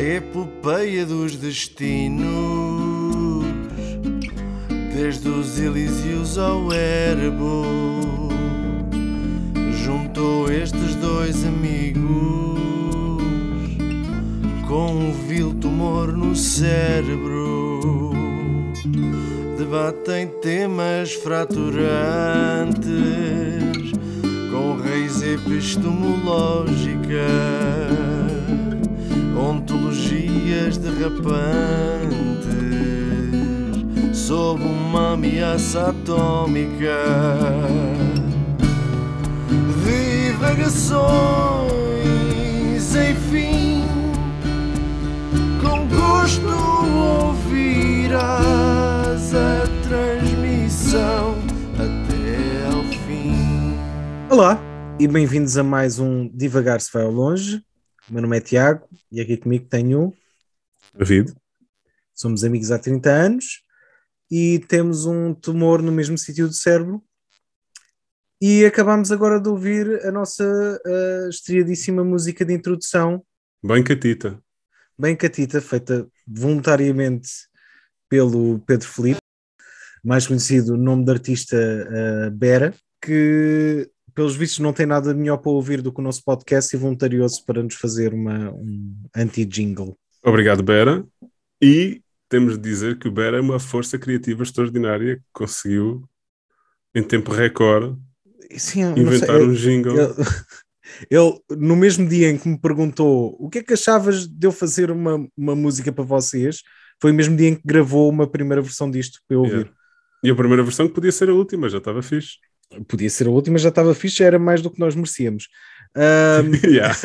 epopeia dos destinos, desde os Elíseos ao Erebo, juntou estes dois amigos com um vil tumor no cérebro. Debatem temas fraturantes com raiz epistemológica, ontologias derrapantes sob uma ameaça atômica. Divagações, enfim, com gosto ouvirás a transmissão até ao fim. Olá e bem-vindos a mais um Divagar se vai ao longe. O meu nome é Tiago e aqui comigo tenho. David. Somos amigos há 30 anos e temos um tumor no mesmo sítio do cérebro. E acabamos agora de ouvir a nossa uh, estreadíssima música de introdução, Bem catita. bem catita, feita voluntariamente pelo Pedro Felipe, mais conhecido no nome de artista uh, Bera, que pelos vistos não tem nada melhor para ouvir do que o nosso podcast e voluntariou-se para nos fazer uma, um anti-jingle. Obrigado, Bera. E temos de dizer que o Bera é uma força criativa extraordinária que conseguiu, em tempo recorde, Sim, eu sei, inventar eu- um jingle. Ele, ele, no mesmo dia em que me perguntou o que é que achavas de eu fazer uma, uma música para vocês, foi o mesmo dia em que gravou uma primeira versão disto para eu ouvir. Yeah. E a primeira versão que podia ser a última, já estava fixe. Podia ser a última, já estava fixe, já era mais do que nós merecíamos. Ahm, Yeah.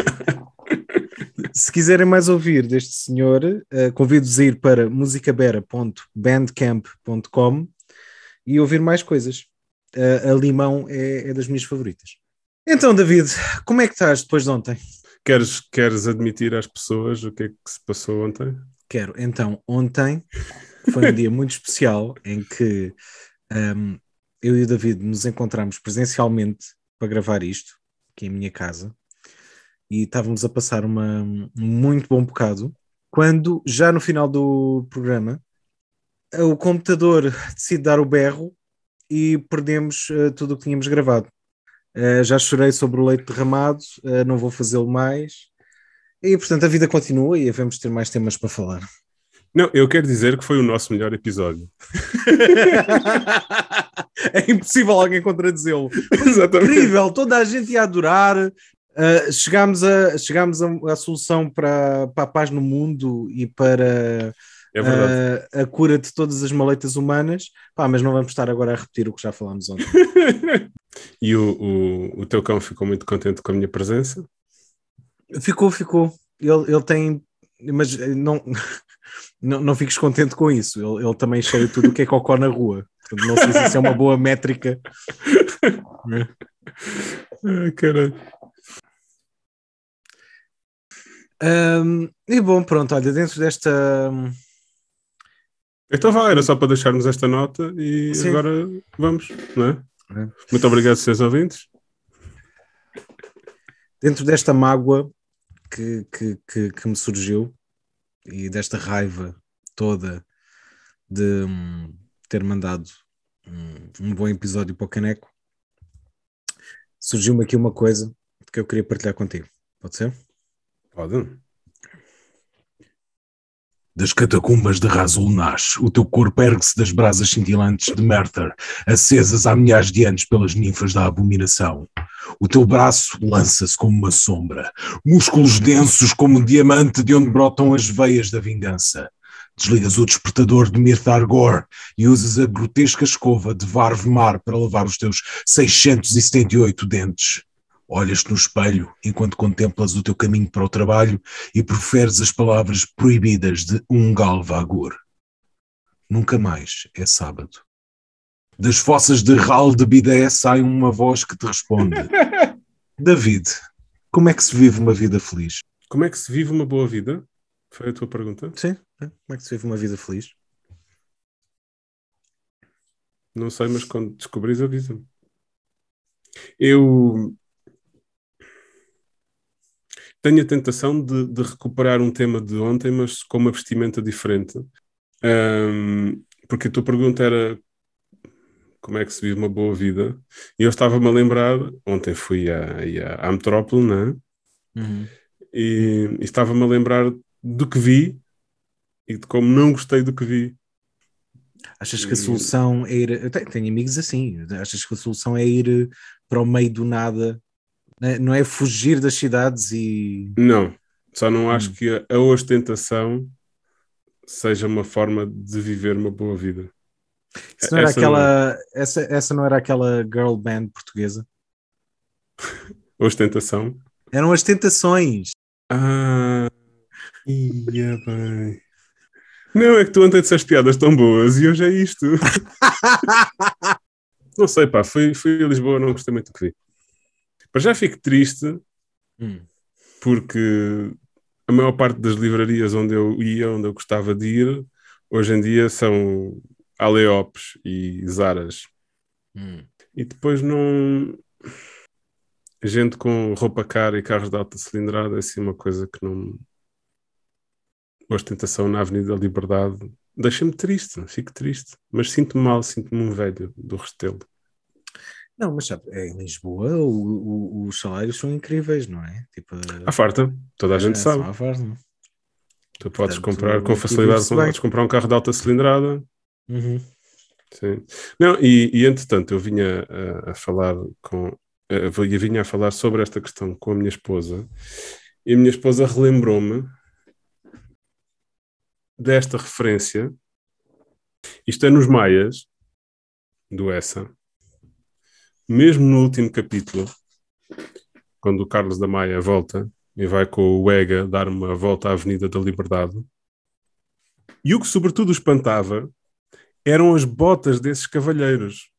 se quiserem mais ouvir deste senhor, eh, convido-vos a ir para musicabera.bandcamp.com e ouvir mais coisas. Eh, a Limão é, é das minhas favoritas. Então, David, como é que estás depois de ontem? Queres, queres admitir às pessoas o que é que se passou ontem? Quero. Então, ontem foi um dia muito especial em que ahm, eu e o David nos encontramos presencialmente para gravar isto, aqui em minha casa, e estávamos a passar uma, um muito bom bocado, quando, já no final do programa, o computador decide dar o berro e perdemos eh, tudo o que tínhamos gravado. Eh, já chorei sobre o leite derramado, eh, não vou fazê-lo mais. E portanto a vida continua e devemos ter mais temas para falar. Não, eu quero dizer que foi o nosso melhor episódio. é impossível alguém contradizê-lo. Exatamente. Incrível, toda a gente ia adorar. Uh, chegámos a, chegámos a, a solução para, para a paz no mundo e para É verdade. uh, a cura de todas as maletas humanas. Pá, mas não vamos estar agora a repetir o que já falámos ontem. E o, o, o teu cão ficou muito contente com a minha presença. Ficou, ficou. Ele, ele tem. Mas não, não, não fiques contente com isso. Ele, ele também cheira tudo o que é cocó na rua. Portanto, não sei se isso é uma boa métrica. Ai, caralho. Ahm, e bom, pronto, olha, dentro desta. Então vá, era só para deixarmos esta nota e Sim. agora vamos, não é? É. Muito obrigado, seus ouvintes. Dentro desta mágoa que, que, que, que me surgiu e desta raiva toda de hum, ter mandado um, um bom episódio para o Caneco, surgiu-me aqui uma coisa que eu queria partilhar contigo. Pode ser? Pode. Das catacumbas de Razul nasce, o teu corpo ergue-se das brasas cintilantes de Merther, acesas há milhares de anos pelas ninfas da abominação. O teu braço lança-se como uma sombra, músculos densos como um diamante de onde brotam as veias da vingança. Desligas o despertador de Mirthar Gor e usas a grotesca escova de Varvmar para lavar os teus 678 dentes. Olhas-te no espelho enquanto contemplas o teu caminho para o trabalho e proferes as palavras proibidas de Ungal Vagur. Nunca mais é sábado. Das fossas de Ral de Bidé sai uma voz que te responde. David, como é que se vive uma vida feliz? Como é que se vive uma boa vida? Foi a tua pergunta? Sim. Como é que se vive uma vida feliz? Não sei, mas quando descobris, avisa-me. Eu tenho a tentação de, de recuperar um tema de ontem, mas com uma vestimenta diferente. Ahm, porque a tua pergunta era como é que se vive uma boa vida. E eu estava-me a lembrar, ontem fui à, à, à Metrópole, né? Uhum. e, e estava-me a lembrar do que vi e de como não gostei do que vi. Achas que a solução é ir. eu tenho, tenho amigos assim. Achas que a solução é ir para o meio do nada? Né? Não é fugir das cidades e. Não, só não acho Hum. que a, ostentação seja uma forma de viver uma boa vida. Isso não era Essa não é. aquela. Essa, essa não era aquela girl band portuguesa? Ostentação. Eram as tentações. Ah, ia bem. Não, é que tu ontem disseste piadas tão boas e hoje é isto. não sei, pá, fui, fui a Lisboa, não gostei muito do que vi. Mas já fico triste Hum. porque a maior parte das livrarias onde eu ia, onde eu gostava de ir, hoje em dia são Aleopes e Zaras. Hum. E depois não. Gente com roupa cara e carros de alta cilindrada é assim uma coisa que não. Ostentação na Avenida da Liberdade deixa-me triste, fico triste. Mas sinto-me mal, sinto-me um velho do Restelo. Não, mas sabe, é em Lisboa o- o- os salários são incríveis, não é? Tipo, À farta, toda a gente é, sabe. à farta. Tu podes Portanto, comprar com facilidade, podes comprar um carro de alta cilindrada. Uhum. Sim. Não, e, e entretanto eu vinha a, a falar com eu vinha a falar sobre esta questão com a minha esposa e a minha esposa relembrou-me desta referência. Isto é nos Maias do Essa. Mesmo no último capítulo, quando o Carlos da Maia volta e vai com o Ega dar uma volta à Avenida da Liberdade. E o que sobretudo espantava eram as botas desses cavalheiros.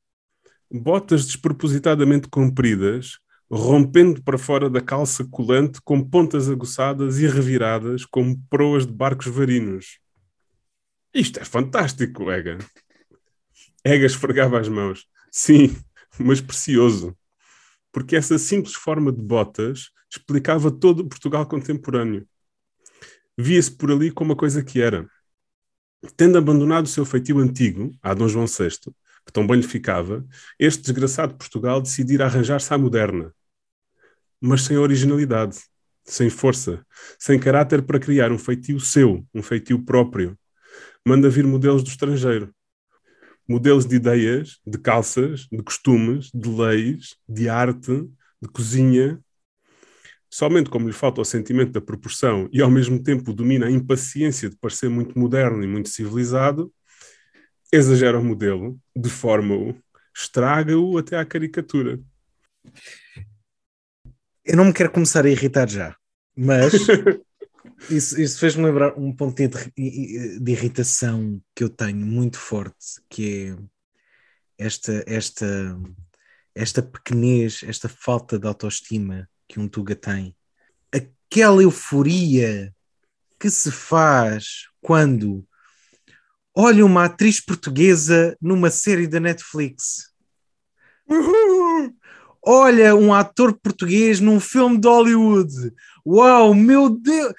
Botas despropositadamente compridas, rompendo para fora da calça colante com pontas aguçadas e reviradas como proas de barcos varinos. Isto é fantástico, Ega. Ega esfregava as mãos. Sim, mas precioso. Porque essa simples forma de botas explicava todo o Portugal contemporâneo. Via-se por ali como a coisa que era tendo abandonado o seu feitio antigo, a Dom João VI, que tão bem lhe ficava, este desgraçado Portugal decidir arranjar-se à moderna. Mas sem originalidade, sem força, sem caráter para criar um feitio seu, um feitio próprio. Manda vir modelos do estrangeiro. Modelos de ideias, de calças, de costumes, de leis, de arte, de cozinha, somente como lhe falta o sentimento da proporção e ao mesmo tempo domina a impaciência de parecer muito moderno e muito civilizado, exagera o modelo, deforma-o, estraga-o até à caricatura. Eu não me quero começar a irritar já, mas isso, isso fez-me lembrar um ponto de, de irritação que eu tenho muito forte, que é esta, esta, esta pequenez, esta falta de autoestima que um Tuga tem. Aquela euforia que se faz quando olha uma atriz portuguesa numa série da Netflix. Uhul! Olha um ator português num filme de Hollywood. Uau, meu Deus!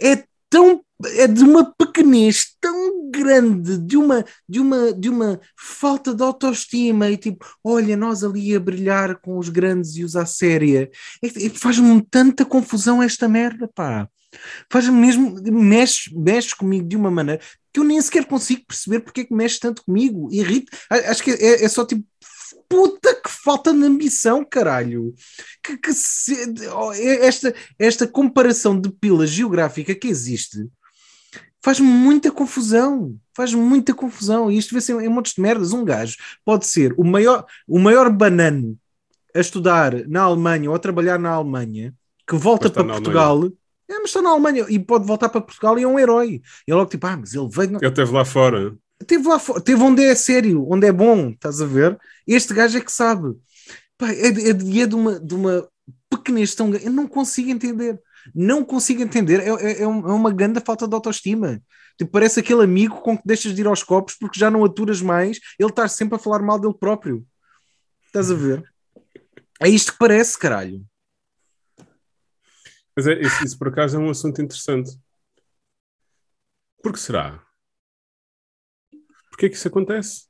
É tão é de uma pequenez tão grande, de uma, de uma, de uma falta de autoestima e tipo, olha, nós ali a brilhar com os grandes e os à séria. É, é, Faz-me tanta confusão esta merda, pá. Faz-me mesmo, mexe, mexe comigo de uma maneira que eu nem sequer consigo perceber porque é que mexe tanto comigo. Irrita. Acho que é, é só tipo, puta que falta de ambição, caralho. Que, que se, esta, esta comparação de pila geográfica que existe faz-me muita confusão. Faz muita confusão. E isto vai ser em montes de merdas. Um gajo pode ser o maior, o maior banano a estudar na Alemanha ou a trabalhar na Alemanha, que volta para Portugal. É, mas está na Alemanha e pode voltar para Portugal e é um herói. E é logo tipo, ah, mas ele veio. Ele esteve lá fora. Teve lá teve onde é sério, onde é bom, estás a ver? Este gajo é que sabe. Pá, é, é, é de uma, de uma pequenez tão Eu não consigo entender. Não consigo entender. É, é, é uma grande falta de autoestima. Tipo, parece aquele amigo com que deixas de ir aos copos porque já não aturas mais ele estar sempre a falar mal dele próprio. Estás a ver? É isto que parece, caralho. Mas é, isso, isso por acaso é um assunto interessante. Por que será? Porquê que isso acontece?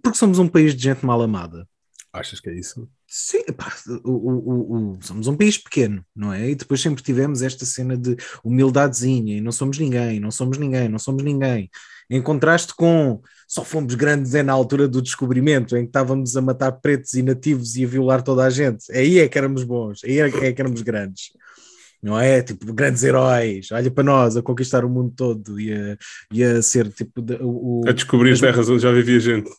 Porque somos um país de gente mal amada. Achas que é isso? Sim, pá, o, o, o, somos um país pequeno, não é? E depois sempre tivemos esta cena de humildadezinha e não somos ninguém, não somos ninguém, não somos ninguém. Em contraste com só fomos grandes é na altura do descobrimento, em que estávamos a matar pretos e nativos e a violar toda a gente. Aí é que éramos bons, aí é que éramos grandes. Não é? Tipo, grandes heróis, olha para nós a conquistar o mundo todo e a, e a ser tipo. O, a descobrir as terras onde já vivia gente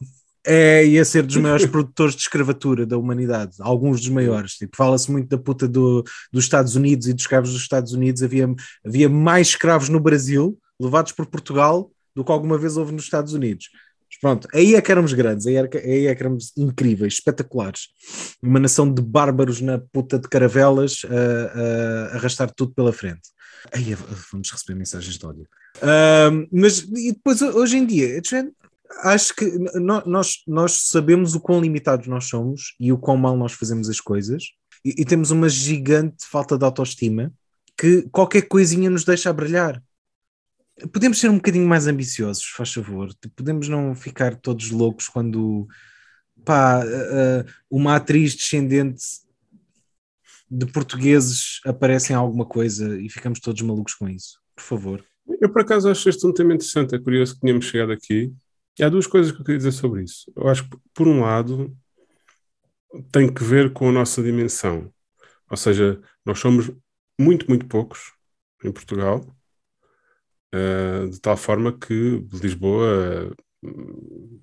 é, ia ser dos maiores produtores de escravatura da humanidade, alguns dos maiores. Tipo, Fala-se muito da puta do, dos Estados Unidos e dos escravos dos Estados Unidos. Havia, havia mais escravos no Brasil, levados por Portugal, do que alguma vez houve nos Estados Unidos. Mas pronto, aí é que éramos grandes, aí, era, aí é que éramos incríveis, espetaculares. Uma nação de bárbaros na puta de caravelas a, a arrastar tudo pela frente. Aí vamos receber mensagens de ódio. Uh, mas e depois, hoje em dia, acho que nós, nós sabemos o quão limitados nós somos e o quão mal nós fazemos as coisas e, e temos uma gigante falta de autoestima que qualquer coisinha nos deixa brilhar. Podemos ser um bocadinho mais ambiciosos, faz favor. Podemos não ficar todos loucos quando pá, uma atriz descendente de portugueses aparece em alguma coisa e ficamos todos malucos com isso. Por favor. Eu, por acaso, acho este um tema interessante. É curioso que tínhamos chegado aqui e há duas coisas que eu queria dizer sobre isso. Eu acho que, por um lado, tem que ver com a nossa dimensão. Ou seja, nós somos muito, muito poucos em Portugal, uh, de tal forma que Lisboa uh,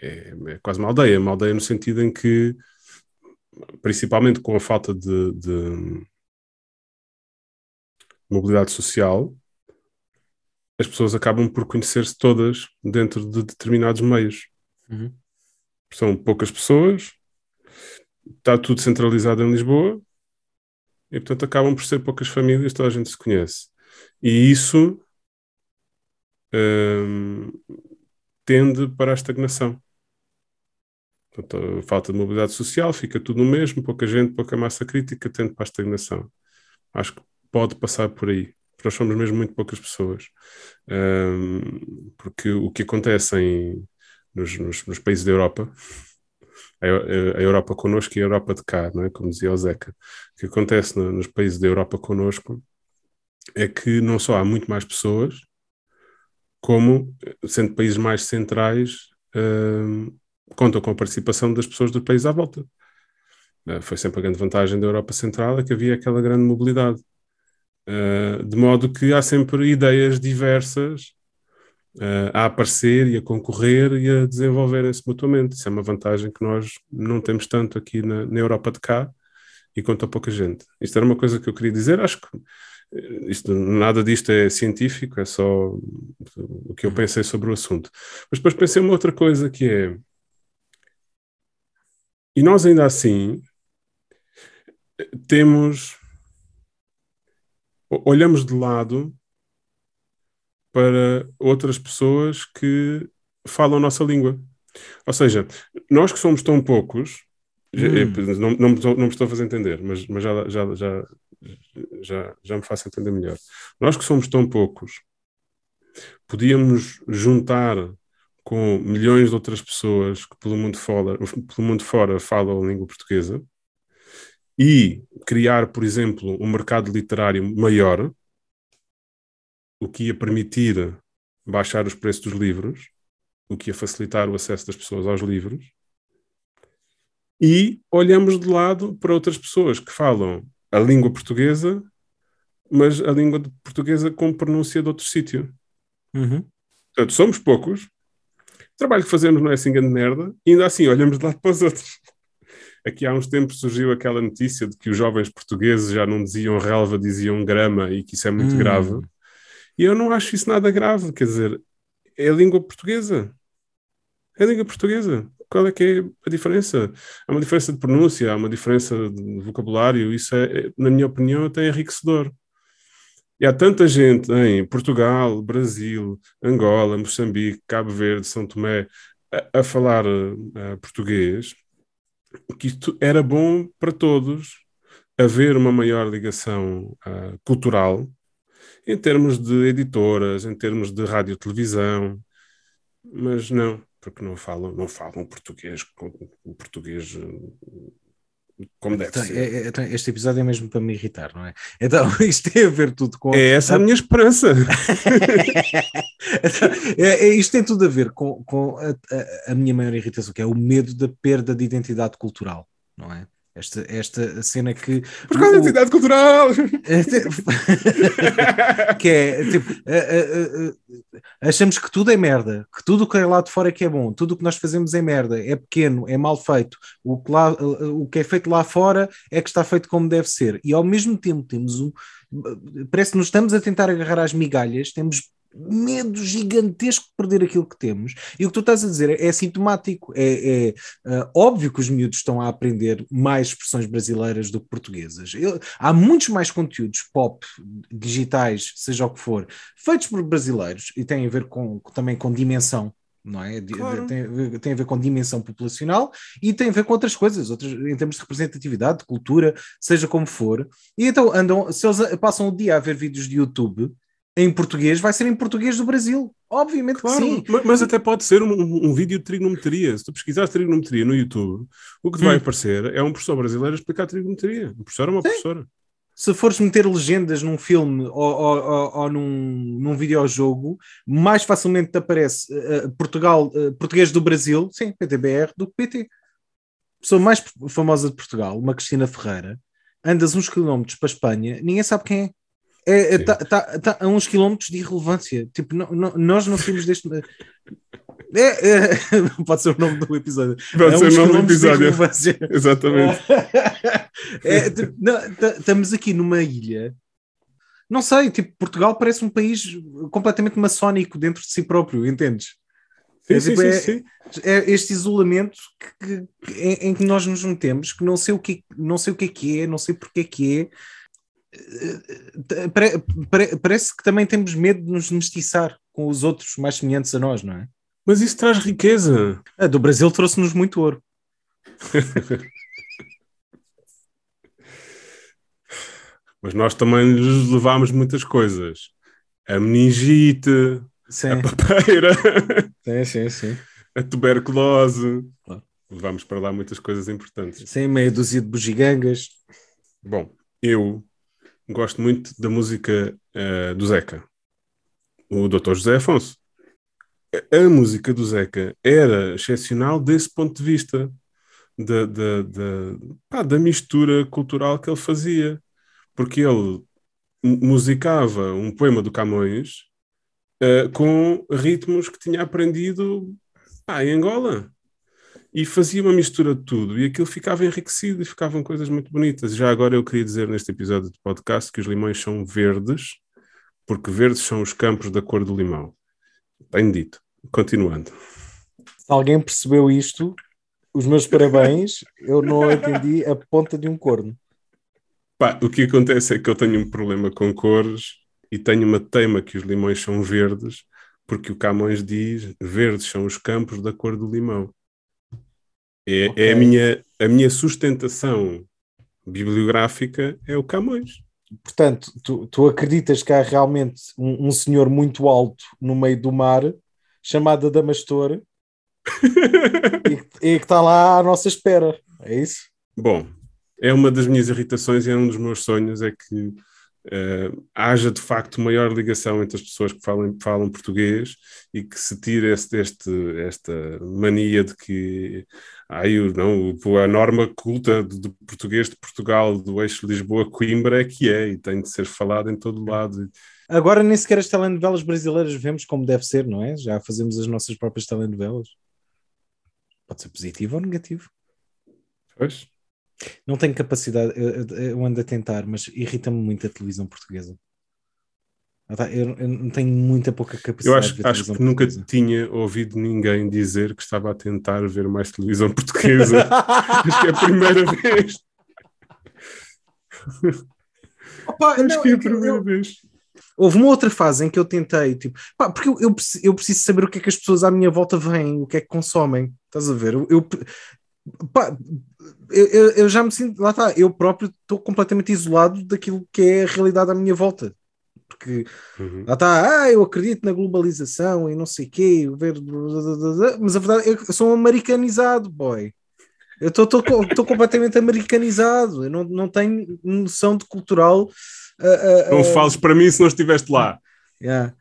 é, é, quase uma aldeia. Uma aldeia no sentido em que, principalmente com a falta de, de mobilidade social, as pessoas acabam por conhecer-se todas dentro de determinados meios. Uhum. São poucas pessoas, está tudo centralizado em Lisboa e, portanto, acabam por ser poucas famílias, toda a gente se conhece. E isso tende para a estagnação. Portanto, falta de mobilidade social, fica tudo no mesmo, pouca gente, pouca massa crítica, tende para a estagnação. Acho que pode passar por aí nós somos mesmo muito poucas pessoas. Um, porque o que acontece em, nos, nos, nos países da Europa, a, a, Europa connosco e a Europa de cá, não é? como dizia o Zeca, o que acontece no, nos países da Europa connosco é que não só há muito mais pessoas, como, sendo países mais centrais, um, contam com a participação das pessoas dos países à volta. Uh, foi sempre a grande vantagem da Europa Central, é que havia aquela grande mobilidade. Uh, de modo que há sempre ideias diversas uh, a aparecer e a concorrer e a desenvolverem-se mutuamente. Isso é uma vantagem que nós não temos tanto aqui na, na Europa de cá e conta pouca gente. Isto era uma coisa que eu queria dizer, acho que eh, isto, nada disto é científico, é só o que eu pensei sobre o assunto. Mas depois pensei uma outra coisa que é. E nós ainda assim temos olhamos de lado para outras pessoas que falam a nossa língua. Ou seja, nós que somos tão poucos, hum. não, não, não, me estou a fazer entender, mas, mas já, já, já, já, já me faço entender melhor. Nós que somos tão poucos, podíamos juntar com milhões de outras pessoas que pelo mundo fora, pelo mundo fora falam a língua portuguesa e criar, por exemplo, um mercado literário maior, o que ia permitir baixar os preços dos livros, o que ia facilitar o acesso das pessoas aos livros, e olhamos de lado para outras pessoas que falam a língua portuguesa, mas a língua portuguesa com pronúncia de outro sítio. Uhum. Portanto, somos poucos, o trabalho que fazemos não é assim grande merda, e ainda assim olhamos de lado para os outros. Aqui há uns tempos surgiu aquela notícia de que os jovens portugueses já não diziam relva, diziam grama e que isso é muito hum. grave. E eu não acho isso nada grave, quer dizer, é a língua portuguesa. É a língua portuguesa. Qual é que é a diferença? Há uma diferença de pronúncia, há uma diferença de vocabulário, isso é, na minha opinião, até enriquecedor. E há tanta gente em Portugal, Brasil, Angola, Moçambique, Cabo Verde, São Tomé, a, a falar uh, português, que isto era bom para todos, haver uma maior ligação uh, cultural em termos de editoras, em termos de rádio televisão, mas não, porque não falam, não falam português, português como deve então, ser. é, então, este episódio é mesmo para me irritar, não é? Então, isto tem a ver tudo com. É essa a minha esperança. então, é, é, isto tem tudo a ver com, com a, a, a, minha maior irritação, que é o medo da perda de identidade cultural, não é? Esta, esta cena que. Por causa da identidade cultural! que é tipo, achamos que tudo é merda, que tudo o que é lá de fora é que é bom, tudo o que nós fazemos é merda, é pequeno, é mal feito, o que, lá, o que é feito lá fora é que está feito como deve ser, e ao mesmo tempo temos um. Parece que nos estamos a tentar agarrar às migalhas, temos medo gigantesco de perder aquilo que temos. E o que tu estás a dizer é, é sintomático. É, é uh, óbvio que os miúdos estão a aprender mais expressões brasileiras do que portuguesas. Eu, há muitos mais conteúdos pop, digitais, seja o que for, feitos por brasileiros e têm a ver com, também com dimensão não é? Claro. Tem, tem, a ver com dimensão populacional e tem a ver com outras coisas, outras, em termos de representatividade, de cultura, seja como for. E então andam, se eles passam o dia a ver vídeos de YouTube, em português vai ser em português do Brasil. Obviamente claro, que sim. Mas, mas, até pode ser um, um, vídeo de trigonometria. Se tu pesquisares trigonometria no YouTube, o que te hum. vai aparecer é um professor brasileiro a explicar trigonometria. Um professor é uma sim. professora. Se fores meter legendas num filme ou, ou, ou, ou num, num videojogo, mais facilmente te aparece uh, Portugal, uh, português do Brasil, sim, PTBR, do que PT. A pessoa mais famosa de Portugal, uma Cristina Ferreira, andas uns quilómetros para a Espanha, ninguém sabe quem é. É, é tá, tá, tá, a uns quilómetros de irrelevância. Tipo, não, não, nós não saímos deste. É, é, pode ser o nome do episódio. Pode é ser o nome do episódio. Exatamente. É, tipo, estamos aqui numa ilha. Não sei, tipo, Portugal parece um país completamente maçónico dentro de si próprio, entendes? Sim, é, tipo, sim, sim, sim. é, este isolamento que, que, em, em, que nós nos metemos, que não sei o que, não sei o que é que é, não sei porque é que é, parece que também temos medo de nos mestiçar com os outros mais semelhantes a nós, não é? Mas isso traz riqueza. A do Brasil trouxe-nos muito ouro. Mas nós também lhes levámos muitas coisas. A meningite, sim. a papeira, sim, sim, sim. a tuberculose. Claro. Levámos para lá muitas coisas importantes. Sim, meia dúzia de bugigangas. Bom, eu gosto muito da música uh, do Zeca, o Dr. José Afonso. A música do Zeca era excepcional desse ponto de vista, da, da, da, pá, da mistura cultural que ele fazia, porque ele musicava um poema do Camões uh, com ritmos que tinha aprendido pá, em Angola e fazia uma mistura de tudo e aquilo ficava enriquecido e ficavam coisas muito bonitas. Já agora eu queria dizer neste episódio de podcast que os limões são verdes, porque verdes são os campos da cor do limão. Bem dito. Continuando. Se alguém percebeu isto, os meus parabéns, eu não entendi a ponta de um corno. Pá, o que acontece é que eu tenho um problema com cores e tenho uma teima que os limões são verdes, porque o Camões diz verdes são os campos da cor do limão. É, okay. é a, minha, a minha sustentação bibliográfica é o Camões. Portanto, tu, tu acreditas que há realmente um, um, senhor muito alto no meio do mar chamado Damastor e, e, que está lá à nossa espera, é isso? Bom, é uma das minhas irritações e é um dos meus sonhos é que uh, haja de facto maior ligação entre as pessoas que falam, falam português e que se tire este, este, esta mania de que ai, não, a norma culta do português de Portugal, do eixo Lisboa-Coimbra é que é e tem de ser falado em todo lado. Agora nem sequer as telenovelas brasileiras vemos como deve ser, não é? Já fazemos as nossas próprias telenovelas. Pode ser positivo ou negativo. Pois. Não tenho capacidade, eu, eu ando a tentar, mas irrita-me muito a televisão portuguesa. Eu, eu não tenho muita pouca capacidade. Eu acho, acho que nunca tinha ouvido ninguém dizer que estava a tentar ver mais televisão portuguesa. acho que é a primeira vez. Opa, acho não, que é a primeira eu, vez. Houve uma outra fase em que eu tentei, tipo, pá, porque eu, eu, eu, preciso saber o que é que as pessoas à minha volta veem, o que é que consomem. Estás a ver? Eu, pá, eu, eu- eu já me sinto, lá está, eu próprio estou completamente isolado daquilo que é a realidade à minha volta. Porque Uhum. lá está, ah, eu acredito na globalização e não sei o quê, ver... mas a verdade é que eu sou um americanizado, boy. Eu estou completamente americanizado, eu não, não tenho noção de cultural. ah, ah, Não fales para mim se não estiveste lá. Yeah.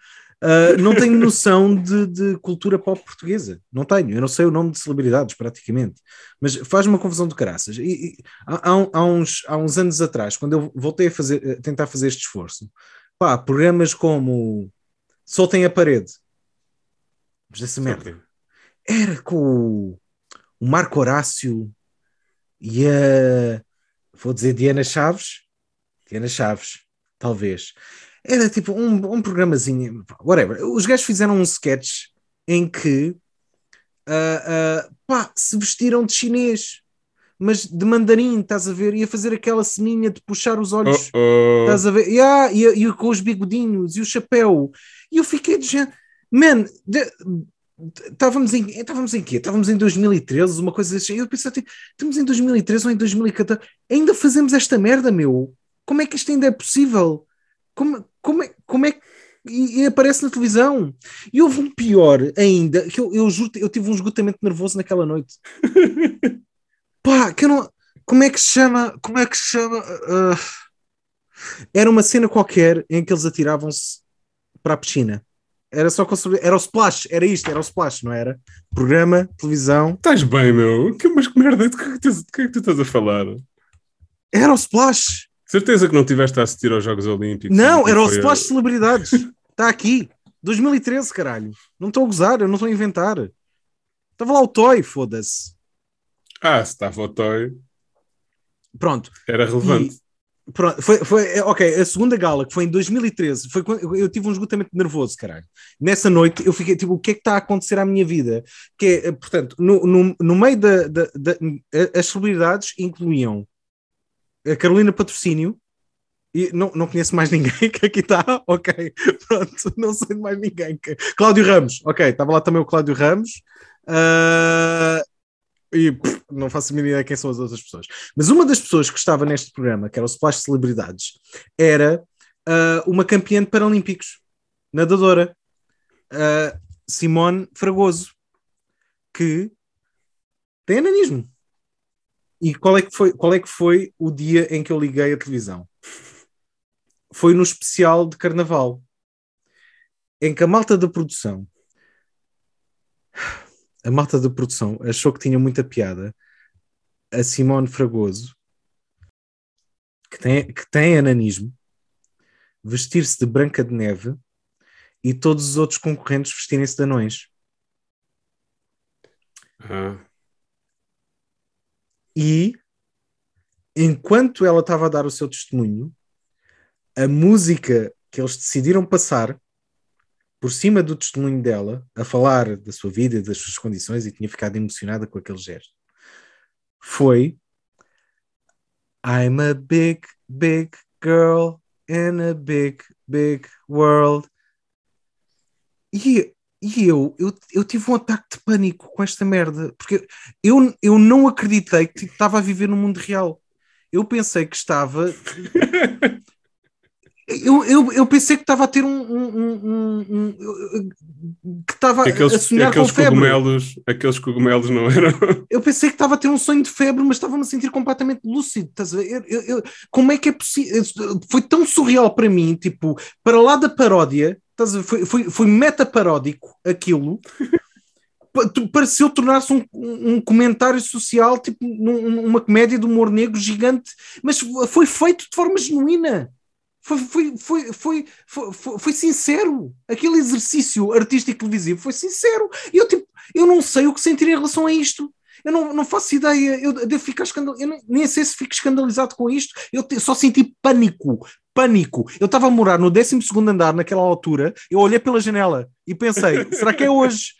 Uh, não tenho noção de, de cultura pop portuguesa. Não tenho. Eu não sei o nome de celebridades, praticamente. Mas faz uma confusão de caraças. E, e há, há uns, há uns anos atrás, quando eu voltei a, fazer, a tentar fazer este esforço, pá, programas como Soltem a Parede. Mas essa merda. Era com o, Marco Horácio e a. Vou dizer Diana Chaves. Diana Chaves, talvez. Era tipo um, um programazinho, whatever. Os gajos fizeram um sketch em que ah, ah, pá, se vestiram de chinês, mas de mandarim, estás a ver? Ia fazer aquela ceninha de puxar os olhos. Oh, oh. Estás a ver? Yeah, e, e com os bigodinhos e o chapéu. E eu fiquei de género. Man, estávamos em, estávamos em quê? Estávamos em 2013, uma coisa assim. Eu pensei, tipo, estamos em 2013 ou em 2014. Ainda fazemos esta merda, meu. Como é que isto ainda é possível? Como, como, é, como é que. E, e aparece na televisão. E houve um pior ainda, que eu, eu juro, eu tive um esgotamento nervoso naquela noite. Pá, que eu não. Como é que se chama? Como é que se chama? Ah, era uma cena qualquer em que eles atiravam-se para a piscina. Era só sobre- Era o splash, era isto, era o splash, não era? Programa, televisão. Estás bem, meu? Que, mas que merda, de que, é que tu- que é que tu estás a falar? Era o splash! Certeza que não tiveste a assistir aos Jogos Olímpicos? Não, era o a- splash de celebridades. Está aqui. 2013, caralho. Não estou a gozar, eu não estou a inventar. Estava lá o Toy, foda-se. Ah, se estava o Toy, Pronto. era relevante. Pronto, foi, foi, ok, a segunda gala, que foi em 2013, foi quando eu, tive um esgotamento nervoso, caralho. Nessa noite eu fiquei tipo, o que é que está a acontecer à minha vida? Que é, portanto, no, no, no meio da, da, da- as celebridades incluíam a Carolina Patrocínio, e não, não conheço mais ninguém que aqui está, ok, pronto, não sei de mais ninguém. que- Cláudio Ramos, ok, estava lá também o Cláudio Ramos, ah, e pff, não faço a mínima ideia quem são as outras pessoas. Mas uma das pessoas que estava neste programa, que era o Splash Celebridades, era ah, uma campeã de Paralímpicos, nadadora, ah, Simone Fragoso, que tem ananismo. E qual é, que foi, qual é que foi o dia em que eu liguei a televisão? Foi no especial de Carnaval, em que a malta da produção, a malta da produção achou que tinha muita piada a Simone Fragoso, que tem, que tem ananismo, vestir-se de Branca de Neve e todos os outros concorrentes vestirem-se de anões. Ah, E enquanto ela estava a dar o seu testemunho, a música que eles decidiram passar por cima do testemunho dela, a falar da sua vida das suas condições, e tinha ficado emocionada com aquele gesto, foi I'm a big, big girl in a big, big world. E, e eu, eu, eu tive um ataque de pânico com esta merda, porque eu, eu não acreditei que tipo, estava a viver no mundo real. Eu pensei que estava. Eu, eu, eu pensei que estava a ter um. um- um- um- que estava a aqueles sonhar aqueles com febre. cogumelos, aqueles cogumelos não eram. Eu pensei que estava a ter um sonho de febre, mas estava-me a sentir completamente lúcido. Estás a ver? Eu- eu- como é que é possível? Foi tão surreal para mim, tipo, para lá da paródia, estás a ver? Foi, foi, foi meta-paródico aquilo. Pareceu tornar-se um, um comentário social, tipo num- uma comédia de humor negro gigante, mas foi feito de forma genuína. Foi, foi, foi, foi, foi, foi- sincero. Aquele exercício artístico televisivo foi sincero. E eu, tipo, eu não sei o que sentir em relação a isto. Eu não, não faço ideia. Eu devo ficar escandalizado. Eu nem, nem sei se fico escandalizado com isto. Eu te- só senti pânico. Pânico. Eu estava a morar no 12 andar naquela altura. Eu olhei pela janela e pensei: será que é hoje?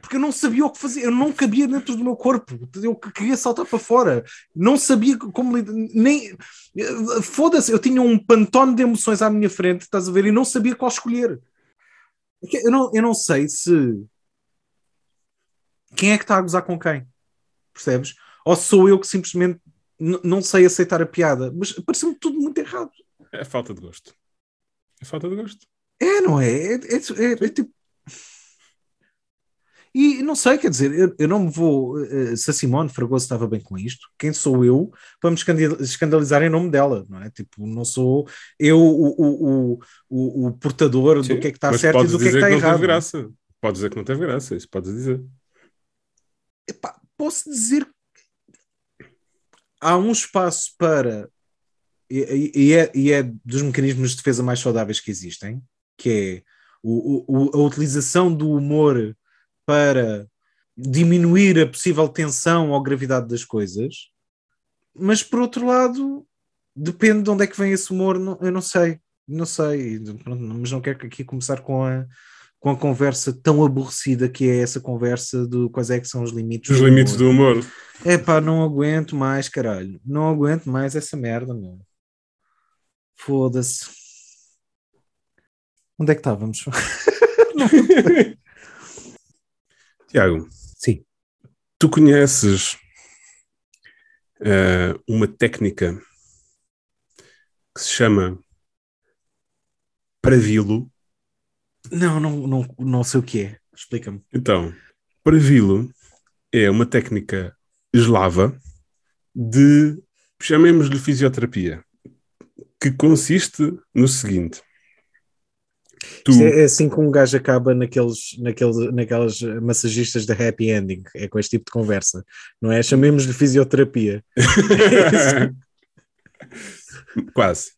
Porque eu não sabia o que fazer, eu não cabia dentro do meu corpo, eu que- queria saltar para fora, não sabia como lidar, nem foda-se, eu tinha um pantone de emoções à minha frente, estás a ver, e não sabia qual escolher. Eu não, eu não sei se quem é que está a gozar com quem, percebes? Ou sou eu que simplesmente não sei aceitar a piada, mas pareceu-me tudo muito errado. É falta de gosto. É falta de gosto. É, não é? É, é- é- é tipo. E não sei, quer dizer, eu, eu não me vou. eh, se a Simone Fragoso estava bem com isto, quem sou eu para me escandal- escandalizar em nome dela, não é? Tipo, não sou eu o, o, o, o, portador Sim, do que é que está certo e do que é que está não errado. teve graça. Podes dizer que não teve graça, isso podes dizer. Epá, posso dizer que há um espaço para e, e- e é, e é dos mecanismos de defesa mais saudáveis que existem, que é o- o- a utilização do humor para diminuir a possível tensão ou gravidade das coisas, mas por outro lado, depende de onde é que vem esse humor, não- eu não sei, não sei, pronto, mas não quero aqui começar com a, com a conversa tão aborrecida que é essa conversa do quais é que são os limites Os do limites humor. do humor. É pá, não aguento mais, caralho. Não aguento mais essa merda, meu. Foda-se. Onde é que estávamos? Tiago, Sim. tu conheces eh, uma técnica que se chama Pravilo? Não, não, não, não sei o que é. Explica-me. Então, Pravilo é uma técnica eslava de, chamemos-lhe fisioterapia, que consiste no seguinte. Tu, é, é assim que um gajo acaba naqueles, naqueles, naquelas massagistas de happy ending. É com este tipo de conversa. Não é? Chamemos-lhe fisioterapia. Quase.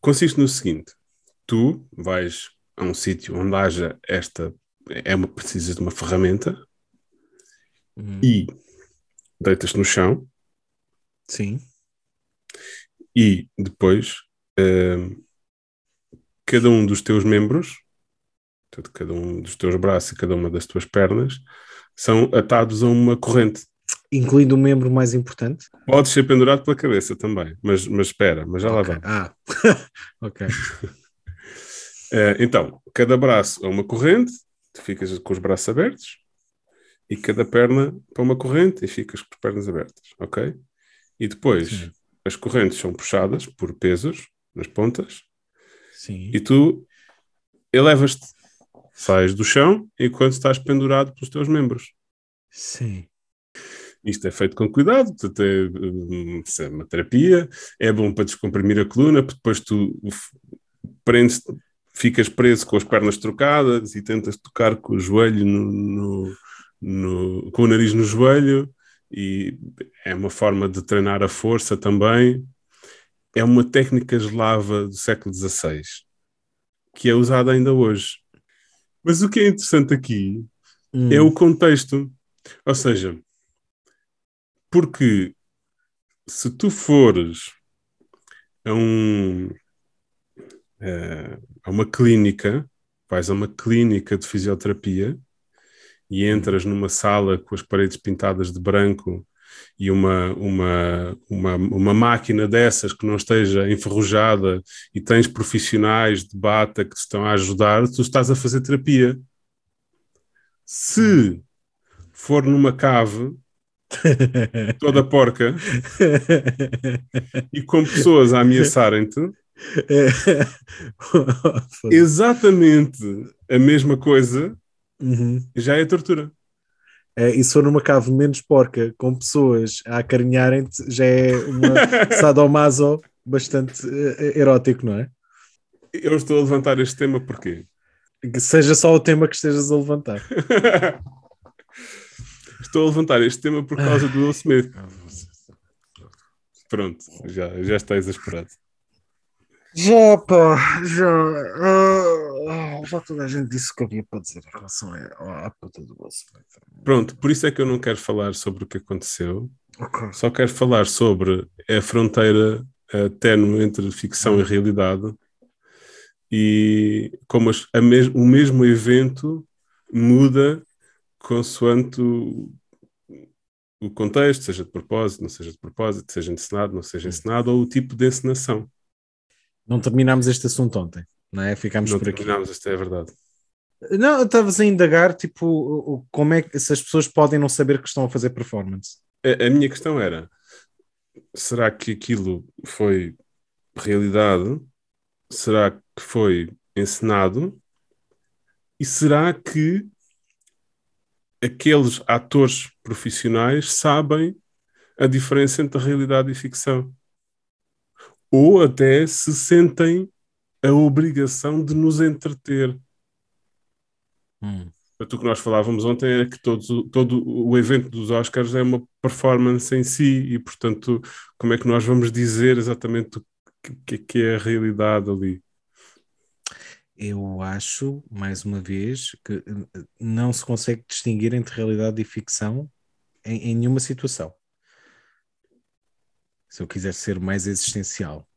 Consiste no seguinte: tu vais a um sítio onde haja esta. É uma, precisas de uma ferramenta Uhum. e deitas-te no chão Sim. e depois hum, cada um dos teus membros, portanto, cada um dos teus braços e cada uma das tuas pernas, são atados a uma corrente. Incluindo o membro mais importante. Podes ser pendurado pela cabeça também, mas, mas espera, mas já lá Ok. vamos. Ah, ok. Eh, então, cada braço é uma corrente, tu ficas com os braços abertos, e cada perna para uma corrente e ficas com as pernas abertas, ok? E depois Sim. as correntes são puxadas por pesos nas pontas Sim. e tu elevas-te, sais do chão enquanto estás pendurado pelos teus membros. Sim. Isto é feito com cuidado, portanto, é, é uma terapia, é bom para descomprimir a coluna, porque depois tu prendes, ficas preso com as pernas trocadas e tentas tocar com o joelho no, no- no- com o nariz no joelho, e é uma forma de treinar a força também. É uma técnica eslava do século XVI, que é usada ainda hoje. Mas o que é interessante aqui Hum. é o contexto. Ou seja, porque se tu fores a um eh, a uma clínica, vais a uma clínica de fisioterapia e entras numa sala com as paredes pintadas de branco e uma, uma, uma, uma máquina dessas que não esteja enferrujada e tens profissionais de bata que te estão a ajudar, tu estás a fazer terapia. Se for numa cave toda porca e com pessoas a ameaçarem-te, exatamente a mesma coisa Uhum. já é tortura. É, e se for numa cave menos porca, com pessoas a acarinharem-te, já é uma sadomaso bastante eh, erótico, não é? Eu estou a levantar este tema porque Que seja só o tema que estejas a levantar. estou a levantar este tema por causa do Will Smith. Pronto, já, já está exasperado. Já, pá, já. ah, já toda a gente disse o que havia para dizer em relação à, à puta do Will Smith. Pronto, por isso é que eu não quero falar sobre o que aconteceu, Ok. só quero falar sobre a fronteira ténue entre ficção e realidade e como as- mes- o mesmo evento muda consoante o, o contexto, seja de propósito, não seja de propósito, seja encenado, não seja encenado, ou o tipo de encenação. Não terminámos este assunto ontem, não é? Ficámos Não por aqui. terminámos, isto é verdade. Não, estavas a indagar, tipo, como é que se as pessoas podem não saber que estão a fazer performance. A, a minha questão era: será que aquilo foi realidade? Será que foi encenado? E será que aqueles atores profissionais sabem a diferença entre realidade e ficção? Ou até se sentem a obrigação de nos entreter? Portanto, o que nós falávamos ontem era que todos, o- todo o evento dos Oscars é uma performance em si e, portanto, como é que nós vamos dizer exatamente o que, que é que é a realidade ali? Eu acho, mais uma vez, que eh, não se consegue distinguir entre realidade e ficção em, em nenhuma situação. Se eu quiser ser mais existencial.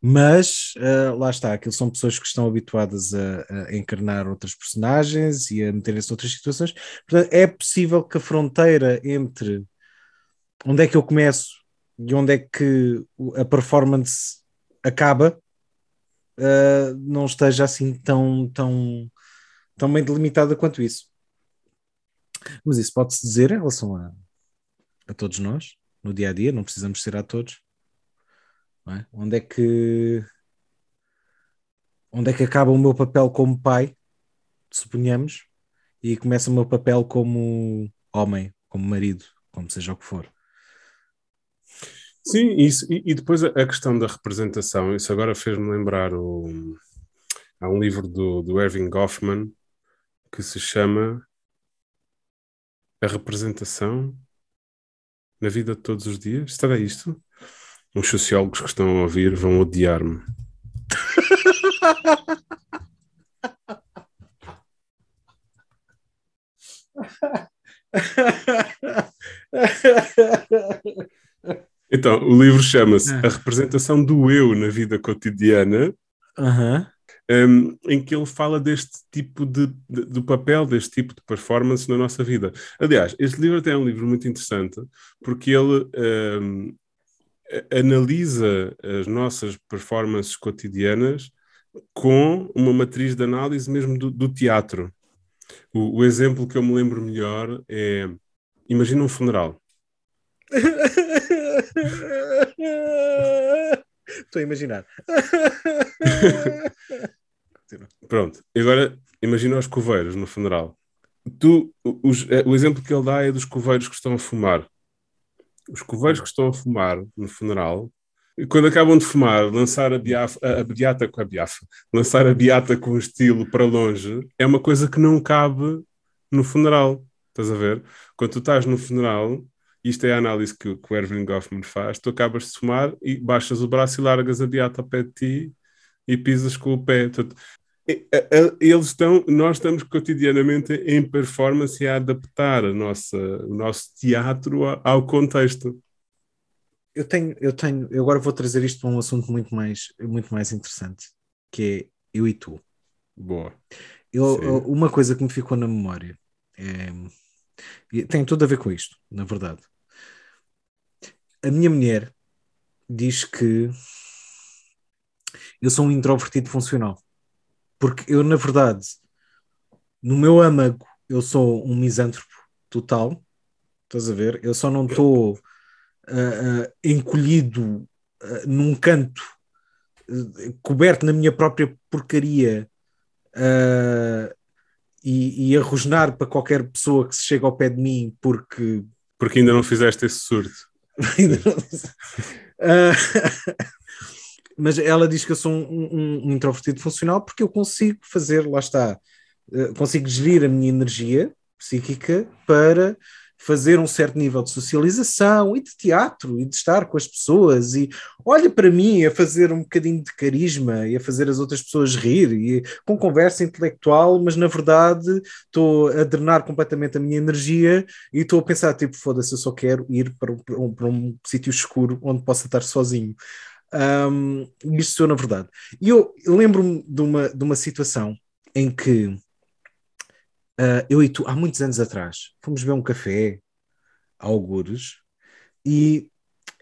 Mas ah, lá está, aquilo são pessoas que estão habituadas a, a encarnar outras personagens e a meterem-se noutras situações. Portanto, é possível que a fronteira entre onde é que eu começo e onde é que a performance acaba uh, não esteja assim tão, tão, tão bem delimitada quanto isso. Mas isso pode-se dizer em relação a, a todos nós, no dia a dia, não precisamos ser atores. Não é? Onde é que onde é que acaba o meu papel como pai, suponhamos, e começa o meu papel como homem, como marido, como seja o que for. Sim, isso, e, depois a, questão da representação, isso agora fez-me lembrar o, há um livro do, do Erving Goffman que se chama A Representação na Vida de Todos os Dias. Será isto? Os sociólogos que estão a ouvir vão odiar-me. Então, o livro chama-se A Representação do Eu na Vida Cotidiana, Aham. Um, em que ele fala deste tipo de, de- do papel deste tipo de performance na nossa vida. Aliás, este livro até é um livro muito interessante porque ele um, analisa as nossas performances cotidianas com uma matriz de análise mesmo do, do teatro. O, o exemplo que eu me lembro melhor é imagina um funeral. Estou a imaginar. Pronto, agora imagina os coveiros no funeral. Tu, os- eh, o exemplo que ele dá é dos coveiros que estão a fumar. Os coveiros que estão a fumar no funeral, quando acabam de fumar, lançar a, biaf, a, a beata com a biafa, lançar a beata com o estilo para longe, é uma coisa que não cabe no funeral. Estás a ver? Quando tu estás no funeral, isto é a análise que, o- que o Erwin Goffman faz, tu acabas de fumar e baixas o braço e largas a beata ao pé de ti e pisas com o pé. Portanto, eles estão, nós estamos cotidianamente em performance a adaptar a nossa, o nosso teatro ao contexto. Eu tenho, eu tenho, eu agora vou trazer isto para um assunto muito mais, muito mais interessante, que é eu e tu. Boa. Eu, eu- uma coisa que me ficou na memória é, e tem tudo a ver com isto, na verdade. A minha mulher diz que eu sou um introvertido funcional, porque eu, na verdade, no meu âmago, eu sou um misântropo total. Estás a ver? Eu só não estou ah, ah, encolhido ah, num canto, ah, coberto na minha própria porcaria e, e a rosnar para qualquer pessoa que se chega ao pé de mim porque Porque ainda não fizeste esse surto. Ah, mas ela diz que eu sou um, um- um introvertido funcional porque eu consigo fazer, lá está, eh, consigo gerir a minha energia psíquica para fazer um certo nível de socialização e de teatro e de estar com as pessoas e olha para mim a fazer um bocadinho de carisma e a fazer as outras pessoas rir e com conversa intelectual, mas na verdade estou a drenar completamente a minha energia e estou a pensar, tipo, foda-se, eu só quero ir para um, para um- para um sítio escuro onde possa estar sozinho. Um, isto sou na verdade. E eu lembro-me de uma, de uma situação em que ah, eu e tu, há muitos anos atrás, fomos beber um café Algures e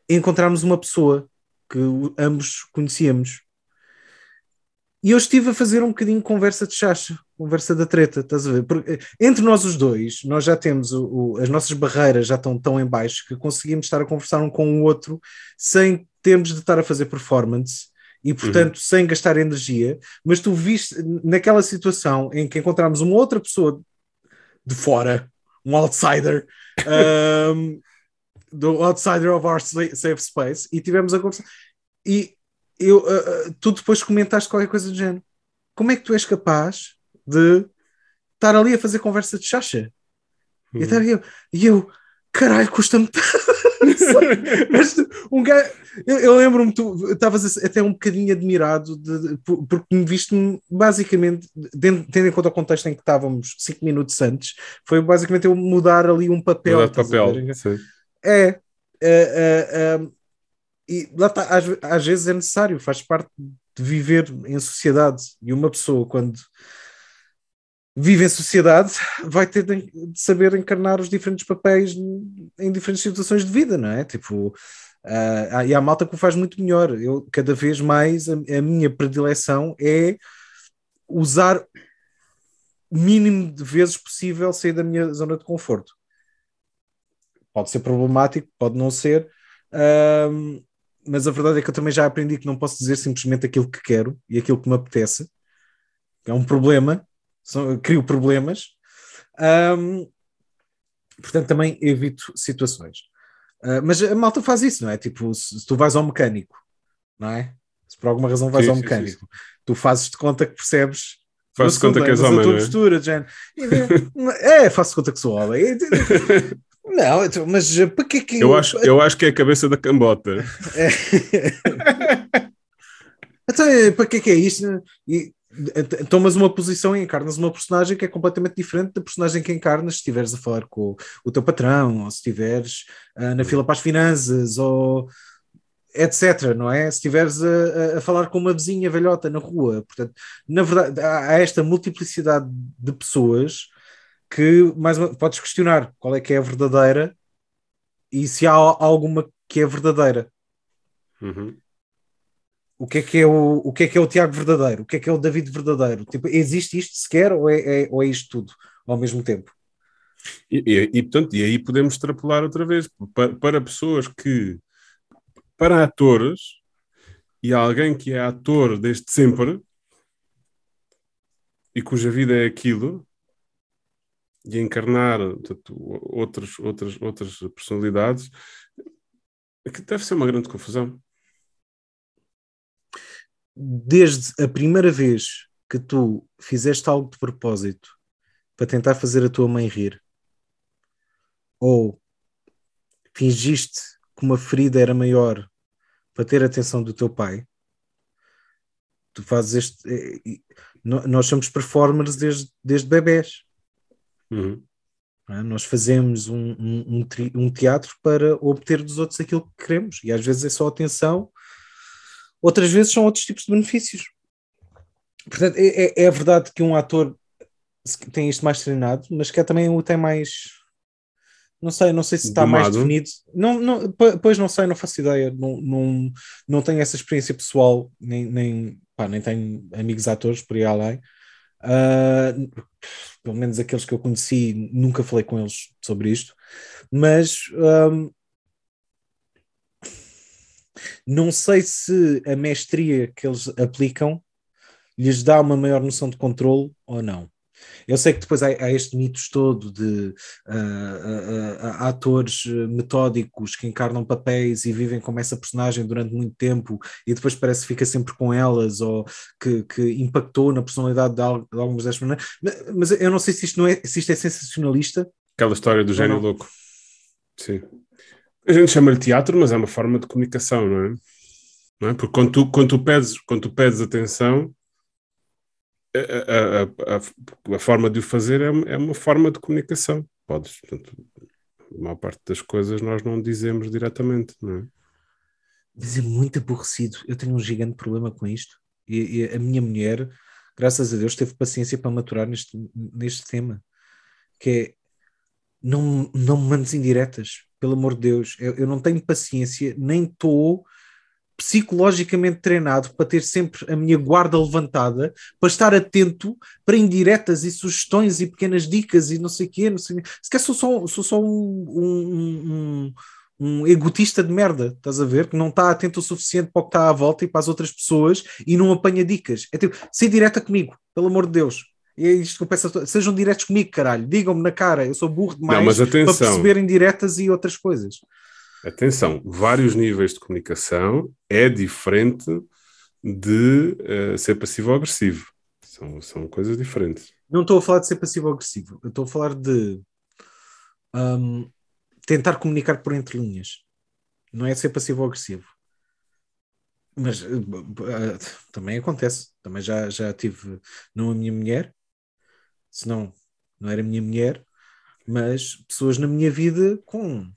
encontramos uma pessoa que ambos conhecíamos. E eu estive a fazer um bocadinho conversa de chacha conversa da treta, estás a ver? Porque entre nós os dois, nós já temos o, o, as nossas barreiras já estão tão em baixo que conseguimos estar a conversar um com o outro sem termos de estar a fazer performance e, portanto, sem gastar energia. Mas tu viste naquela situação em que encontramos uma outra pessoa de fora, um outsider, um, do outsider of our safe space, e tivemos a conversar. E eu, uh, tu depois comentaste qualquer coisa do género. Como é que tu és capaz de estar ali a fazer conversa de chacha? Uhum. E, eu, e eu, caralho, custa-me. um gajo, eu, eu lembro-me, tu estavas até um bocadinho admirado de, de, porque me viste basicamente, tendo em conta o contexto em que estávamos cinco minutos antes, foi basicamente eu mudar ali um papel. Mudar papel. É, é, é, é, e lá está, às, às vezes é necessário, faz parte de viver em sociedade. E uma pessoa, quando vive em sociedade, vai ter de saber encarnar os diferentes papéis em diferentes situações de vida, não é? Tipo, uh, e há malta que o faz muito melhor. Eu, cada vez mais, a, a minha predileção é usar o mínimo de vezes possível sair da minha zona de conforto. Pode ser problemático, pode não ser, uh, mas a verdade é que eu também já aprendi que não posso dizer simplesmente aquilo que quero e aquilo que me apetece. É um problema, são, crio problemas. Um, portanto, também evito situações. Uh, mas a malta faz isso, não é? Tipo, se, se, tu vais ao mecânico, não é? Se por alguma razão vais sim, ao mecânico, sim, sim. tu fazes de conta que percebes. Fazes conta que és homem. A tua é? postura, é, faço conta que sou homem. Não, então, mas para que é que. Eu acho, eu acho que é a cabeça da cambota. É. então, para que é que é isto? E, tomas uma posição e encarnas uma personagem que é completamente diferente da personagem que encarnas se estiveres a falar com o, o teu patrão, ou se estiveres uh, na fila para as finanças, ou etc, não é? Se estiveres a, a, falar com uma vizinha velhota na rua. Portanto, na verdade, há, há esta multiplicidade de pessoas que mais uma, podes questionar qual é que é a verdadeira e se há alguma que é verdadeira. Uhum o que é que é o, o que é que é o Tiago verdadeiro, o que é que é o David verdadeiro. Tipo, existe isto sequer ou é, é, ou é isto tudo ao mesmo tempo? E, e, e, portanto, e aí podemos extrapolar outra vez para, para pessoas que, para atores e alguém que é ator desde sempre e cuja vida é aquilo e encarnar portanto, outras, outras, outras personalidades, que deve ser uma grande confusão desde a primeira vez que tu fizeste algo de propósito para tentar fazer a tua mãe rir, ou fingiste que uma ferida era maior para ter a atenção do teu pai, tu fazes este. Eh, nós somos performers desde, desde bebés. Uhum. É? Nós fazemos um, um, um, teatro para obter dos outros aquilo que queremos, e às vezes é só atenção outras vezes são outros tipos de benefícios. Portanto, é, é, é verdade que um ator tem isto mais treinado, mas que é também o tem mais. Não sei, não sei se está Domado. mais definido. Não, não, pois não sei, não faço ideia. Não, não, não tenho essa experiência pessoal, nem, nem, pá, nem tenho amigos atores por aí além. Uh, pelo menos aqueles que eu conheci, nunca falei com eles sobre isto. Mas um, não sei se a mestria que eles aplicam lhes dá uma maior noção de controle ou não. Eu sei que depois há, há este mito todo de uh, uh, uh, atores metódicos que encarnam papéis e vivem como essa personagem durante muito tempo e depois parece que fica sempre com elas ou que, que impactou na personalidade de, de algumas das personagens. Mas eu não sei se isto, não é, se isto é sensacionalista. Aquela história do gênio louco. Sim. A gente chama-lhe teatro, mas é uma forma de comunicação, não é? Não é? Porque quando tu, quando, tu pedes, quando tu pedes atenção, a, a, a, a forma de o fazer é, é, uma forma de comunicação. Podes, portanto, a maior parte das coisas nós não dizemos diretamente, não é? Mas é muito aborrecido. Eu tenho um gigante problema com isto. E, e, a minha mulher, graças a Deus, teve paciência para maturar neste, neste tema. Que é, não, não me mandes indiretas pelo amor de Deus, eu, eu não tenho paciência, nem estou psicologicamente treinado para ter sempre a minha guarda levantada, para estar atento para indiretas e sugestões e pequenas dicas e não sei o quê, não sei Se quer sou só, sou só um, um, um, um egotista de merda, estás a ver? Que não está atento o suficiente para o que está à volta e para as outras pessoas e não apanha dicas. É tipo, ser direta comigo, pelo amor de Deus. Isto que eu peço. Sejam diretos comigo, caralho. Digam-me na cara, eu sou burro demais Não, mas para atenção. perceberem diretas e outras coisas. Atenção, vários níveis de comunicação é diferente de eh, ser passivo ou agressivo. São, são coisas diferentes. Não estou a falar de ser passivo ou agressivo, eu estou a falar de hum, tentar comunicar por entre linhas. Não é ser passivo ou agressivo. Mas b- eh, também acontece. Também já, já tive, não a minha mulher, senão não era minha mulher, mas pessoas na minha vida com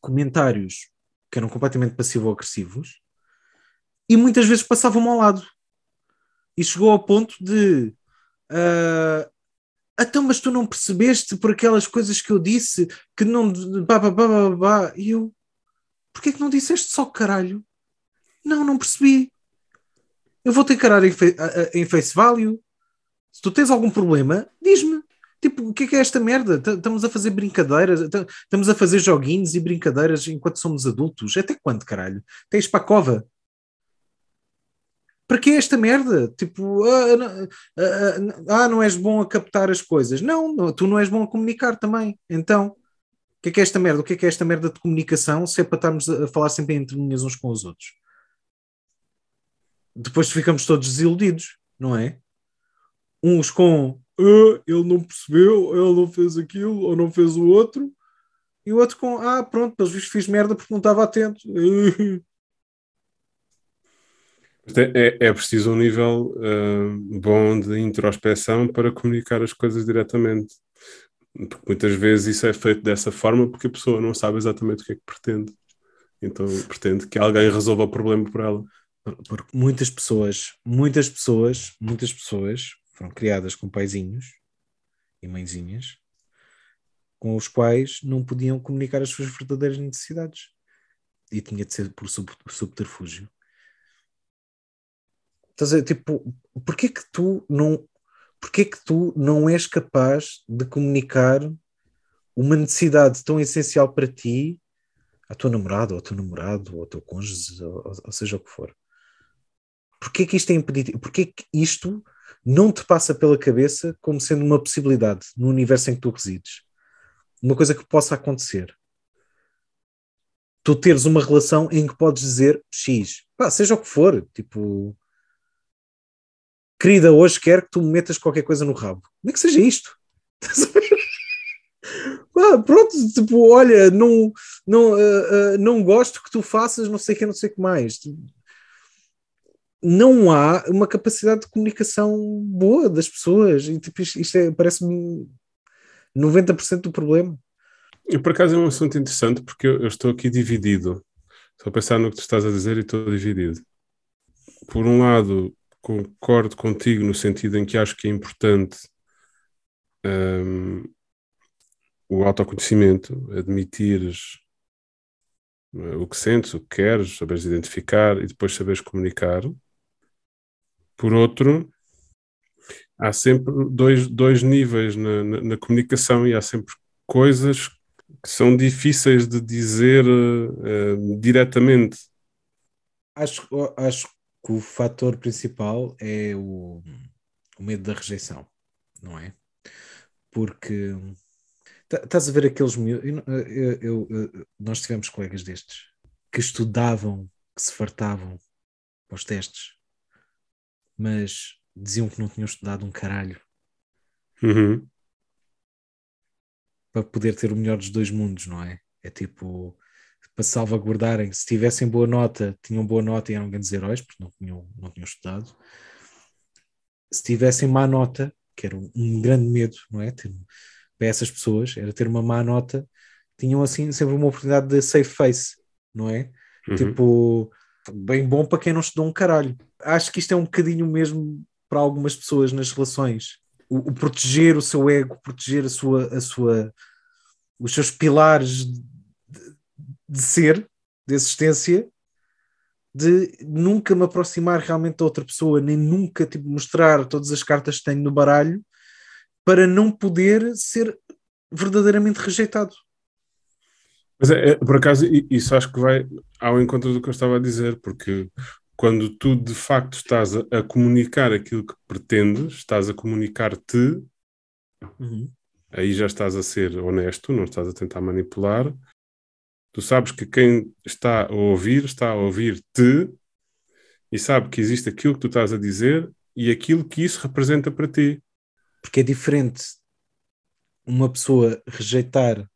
comentários que eram completamente passivo ou agressivos e muitas vezes passavam-me ao lado. E chegou ao ponto de ah, então, mas tu não percebeste por aquelas coisas que eu disse que não. Bah, bah, bah. E eu, porquê que não disseste só caralho? Não, não percebi. Eu vou te encarar em, fe- a- a- em face value. Se tu tens algum problema, diz-me. Tipo, o que é que é esta merda? Estamos a fazer brincadeiras, estamos a fazer joguinhos e brincadeiras enquanto somos adultos. Até quando, caralho? Tens para a cova? Para que esta merda? Tipo, ah, não- ah, ah, não és bom a captar as coisas. Não, tu não és bom a comunicar também. Então, o que é que é esta merda? O que é que é esta merda de comunicação se é para estarmos a falar sempre entre linhas uns com os outros? Depois ficamos todos desiludidos, não é? Uns com "Ah, ele não percebeu, ele não fez aquilo ou não fez o outro, e o outro com ah, pronto, pelos vistos fiz merda porque não estava atento. É, é preciso um nível eh, bom de introspeção para comunicar as coisas diretamente. Porque muitas vezes isso é feito dessa forma porque a pessoa não sabe exatamente o que é que pretende. Então pretende que alguém resolva o problema por ela. porque muitas pessoas, muitas pessoas, muitas pessoas foram criadas com paizinhos e mãezinhas com os quais não podiam comunicar as suas verdadeiras necessidades e tinha de ser por sub- subterfúgio. Estás a tipo, porquê que tu não porquê que tu não és capaz de comunicar uma necessidade tão essencial para ti à tua namorada, ou ao teu namorado, ou ao teu cônjuge, ou, ou- ou seja o que for? Porquê que isto é impeditivo? Porquê que isto não te passa pela cabeça como sendo uma possibilidade no universo em que tu resides? Uma coisa que possa acontecer. Tu teres uma relação em que podes dizer X, pá, seja o que for, tipo, querida, hoje quero que tu me metas qualquer coisa no rabo. Nem que seja isto. Pronto, tipo, olha, não, não, ah, ah, não gosto que tu faças não sei o que, não sei o que mais. Não há uma capacidade de comunicação boa das pessoas. E tipo, isto, é, parece-me 90% do problema. E por acaso é um assunto interessante porque eu, eu estou aqui dividido. Estou a pensar no que tu estás a dizer e estou dividido. Por um lado, concordo contigo no sentido em que acho que é importante hum, o autoconhecimento, admitires eh, o que sentes, o que queres, saberes identificar e depois saberes comunicar. Por outro, há sempre dois, dois níveis na, na, na comunicação e há sempre coisas que são difíceis de dizer eh, diretamente. Acho, acho que o fator principal é o, o medo da rejeição, não é? Porque tá- estás a ver aqueles eu- eu- eu- nós tivemos colegas destes que estudavam, que se fartavam para os testes, mas diziam que não tinham estudado um caralho Uhum. para poder ter o melhor dos dois mundos, não é? É tipo para salvaguardarem, se tivessem boa nota, tinham boa nota e eram grandes heróis, porque não tinham, não tinham estudado. Se tivessem má nota, que era um, um grande medo, não é? Ter, para essas pessoas, era ter uma má nota, tinham assim sempre uma oportunidade de safe face, não é? Uhum. Tipo, bem bom para quem não estudou um caralho. Acho que isto é um bocadinho mesmo para algumas pessoas nas relações. O, o proteger o seu ego, proteger a sua, a sua, os seus pilares de, de ser, de existência, de nunca me aproximar realmente da outra pessoa, nem nunca tipo, mostrar todas as cartas que tenho no baralho para não poder ser verdadeiramente rejeitado. Mas é, é, por acaso, isso acho que vai ao encontro do que eu estava a dizer, porque quando tu de facto estás a, a comunicar aquilo que pretendes, estás a comunicar-te, aí já estás a ser honesto, não estás a tentar manipular. Tu sabes que quem está a ouvir, está a ouvir-te e sabe que existe aquilo que tu estás a dizer e aquilo que isso representa para ti. Porque é diferente uma pessoa rejeitar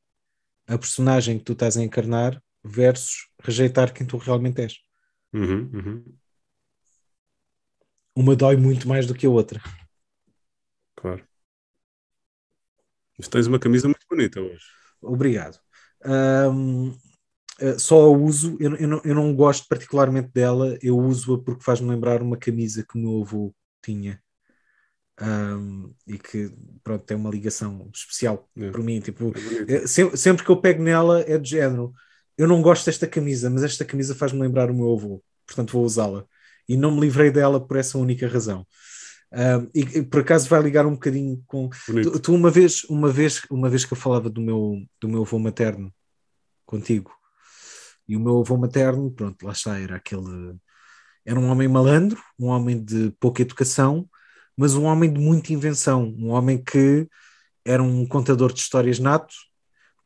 a personagem que tu estás a encarnar versus rejeitar quem tu realmente és. Uhum, uhum, Uma dói muito mais do que a outra. claro. Mas tens uma camisa muito bonita hoje. Obrigado. Ahm, eh, só a uso, eu, eu não, eu não gosto particularmente dela, eu uso-a porque faz-me lembrar uma camisa que o meu avô tinha. Ahm, e que pronto, tem uma ligação especial É. para mim. Tipo, É é, sempre, sempre que eu pego nela é de género. Eu não gosto desta camisa, mas esta camisa faz-me lembrar o meu avô, portanto vou usá-la. E não me livrei dela por essa única razão. Ahm, e, e por acaso vai ligar um bocadinho com. Tu, tu uma vez, uma vez, uma vez que eu falava do meu, do meu avô materno contigo, e o meu avô materno, pronto, lá está, era aquele, era um homem malandro, um homem de pouca educação, mas um homem de muita invenção, um homem que era um contador de histórias nato,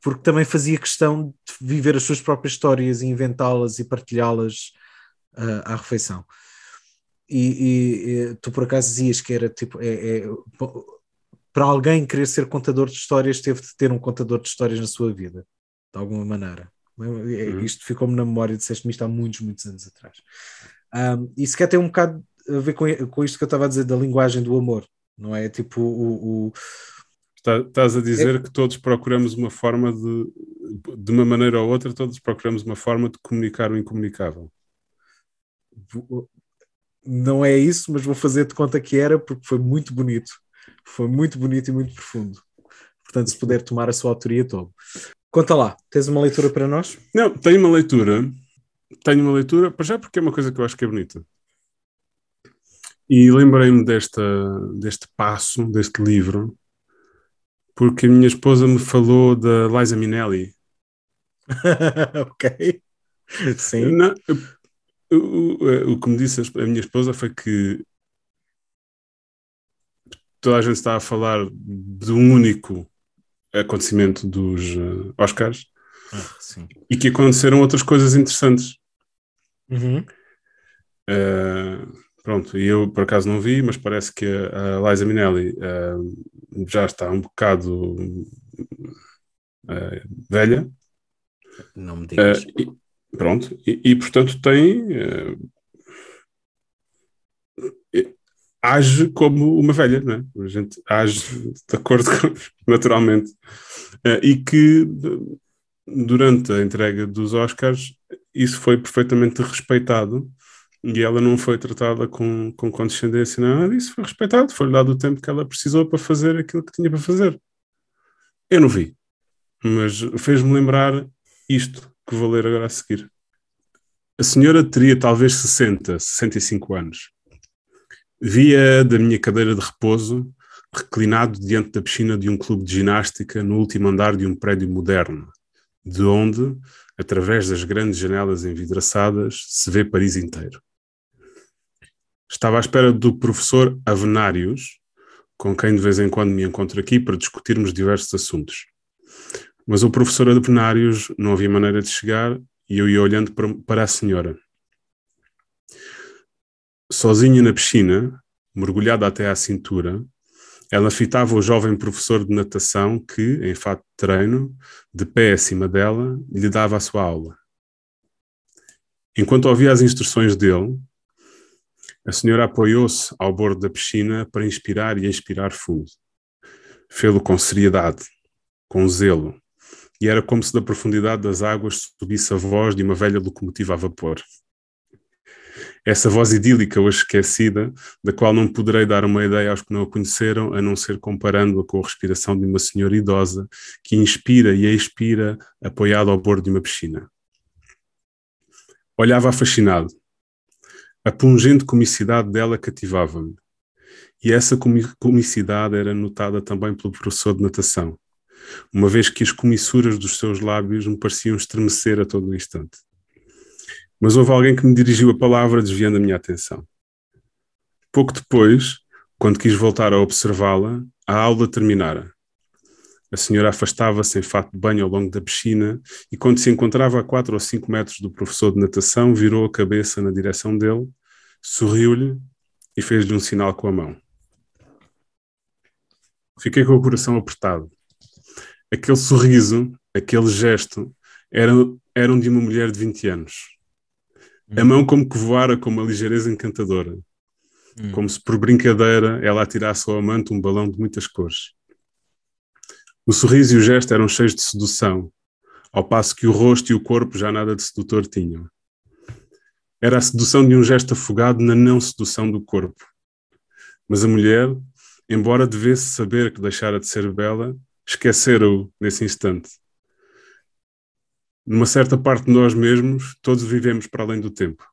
porque também fazia questão de viver as suas próprias histórias e inventá-las e partilhá-las ah, à refeição. E, e- e tu por acaso dizias que era tipo é- é- para alguém querer ser contador de histórias teve de ter um contador de histórias na sua vida, de alguma maneira. É- Uhum. Isto ficou-me na memória, disseste-me isto há muitos, muitos anos atrás. Um, e se quer ter um bocado a ver com, com isto que eu estava a dizer da linguagem do amor, não é? Tipo o, o- Está- Estás a dizer que todos procuramos uma forma de, de uma maneira ou outra, todos procuramos uma forma de comunicar o incomunicável. não é isso, mas vou fazer de conta que era porque foi muito bonito. Foi muito bonito e muito profundo. Portanto, se puder tomar a sua autoria, tomo. Conta lá, tens uma leitura para nós? Não, tenho uma leitura. Tenho uma leitura, para já porque é uma coisa que eu acho que é bonita. E lembrei-me desta, deste passo, deste livro, porque a minha esposa me falou da Liza Minnelli. ok. Sim. Não, o, o, o que me disse a minha esposa foi que toda a gente está a falar de um único acontecimento dos eh, Oscars Ah, e que aconteceram outras coisas interessantes. Uhum. Uh, pronto, e eu por acaso não vi, mas parece que a, a Liza Minnelli uh, já está um bocado uh, velha. Não me digas. Uh, e, pronto, e, e, portanto tem. age como uma velha, não é? A gente age de acordo com, naturalmente. E que durante a entrega dos Oscars isso foi perfeitamente respeitado e ela não foi tratada com, com condescendência, nada disso, foi respeitado, foi-lhe dado o tempo que ela precisou para fazer aquilo que tinha para fazer. Eu não vi, mas fez-me lembrar isto que vou ler agora a seguir. A senhora teria talvez 60, 65 anos. Via da minha cadeira de repouso, reclinado diante da piscina de um clube de ginástica no último andar de um prédio moderno, de onde, através das grandes janelas envidraçadas, se vê Paris inteiro. Estava à espera do professor Avenários, com quem de vez em quando me encontro aqui para discutirmos diversos assuntos. Mas o professor Avenários não havia maneira de chegar e eu ia olhando para a senhora. Sozinha na piscina, mergulhada até à cintura, ela fitava o jovem professor de natação que, em fato de treino, de pé acima dela, lhe dava a sua aula. Enquanto ouvia as instruções dele, a senhora apoiou-se ao bordo da piscina para inspirar e expirar fundo. Fê-lo com seriedade, com zelo, e era como se da profundidade das águas subisse a voz de uma velha locomotiva a vapor. Essa voz idílica ou esquecida, da qual não poderei dar uma ideia aos que não a conheceram, a não ser comparando-a com a respiração de uma senhora idosa que inspira e expira apoiada ao bordo de uma piscina. Olhava-a fascinado, A pungente comicidade dela cativava-me. E essa comicidade era notada também pelo professor de natação, uma vez que as comissuras dos seus lábios me pareciam estremecer a todo instante. Mas houve alguém que me dirigiu a palavra, desviando a minha atenção. Pouco depois, quando quis voltar a observá-la, a aula terminara. A senhora afastava-se em fato de banho ao longo da piscina e, quando se encontrava a quatro ou cinco metros do professor de natação, virou a cabeça na direção dele, sorriu-lhe e fez-lhe um sinal com a mão. Fiquei com o coração apertado. Aquele sorriso, aquele gesto, eram, eram de uma mulher de 20 anos. A mão como que voara com uma ligeireza encantadora. Como se por brincadeira ela atirasse ao amante um balão de muitas cores. O sorriso e o gesto eram cheios de sedução, ao passo que o rosto e o corpo já nada de sedutor tinham. Era a sedução de um gesto afogado na não sedução do corpo. Mas a mulher, embora devesse saber que deixara de ser bela, esquecera-o nesse instante. Numa certa parte de nós mesmos, todos vivemos para além do tempo.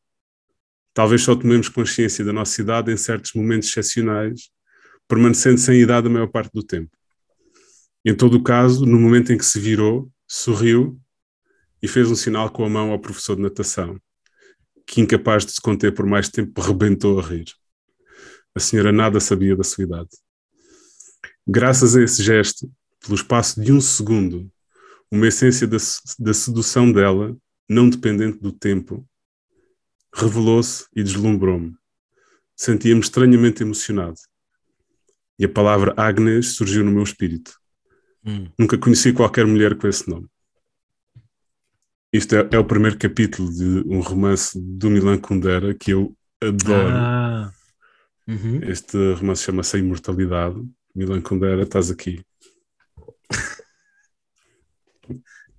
Talvez só tomemos consciência da nossa idade em certos momentos excepcionais, permanecendo sem idade a maior parte do tempo. Em todo o caso, no momento em que se virou, sorriu e fez um sinal com a mão ao professor de natação, que, incapaz de se conter por mais tempo, rebentou a rir. A senhora nada sabia da sua idade. Graças a esse gesto, pelo espaço de um segundo, uma essência da, da sedução dela, não dependente do tempo, revelou-se e deslumbrou-me. Sentia-me estranhamente emocionado. E a palavra Agnes surgiu no meu espírito. Hum. Nunca conheci qualquer mulher com esse nome. Isto é, é o primeiro capítulo de um romance do Milan Kundera que eu adoro. Ah. Uhum. Este romance chama-se A Imortalidade. Milan Kundera, estás aqui.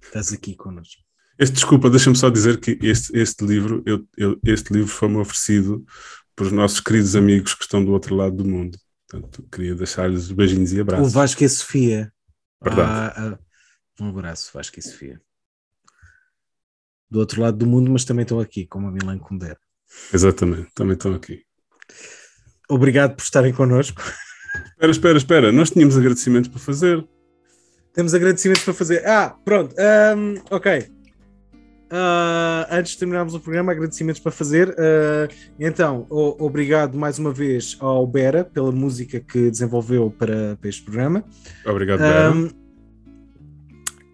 Estás aqui connosco. Este, desculpa, deixa-me só dizer que este, este livro, eu, eu- este livro foi-me oferecido por os nossos queridos amigos que estão do outro lado do mundo. Portanto, queria deixar-lhes beijinhos e O abraços. Vasco e a Sofia. Verdade. Ah, ah, um abraço, Vasco e Sofia. Do outro lado do mundo, mas também estão aqui, como a Milan Kundera. Exatamente, também estão aqui. Obrigado por estarem connosco. Espera, espera, espera. Nós tínhamos agradecimentos para fazer. Temos agradecimentos para fazer. Ah, pronto. ahm, ok. Ah, antes de terminarmos o programa, agradecimentos para fazer. Ah, então, o- obrigado mais uma vez ao Bera pela música que desenvolveu para, para este programa. Obrigado, Vera. Um,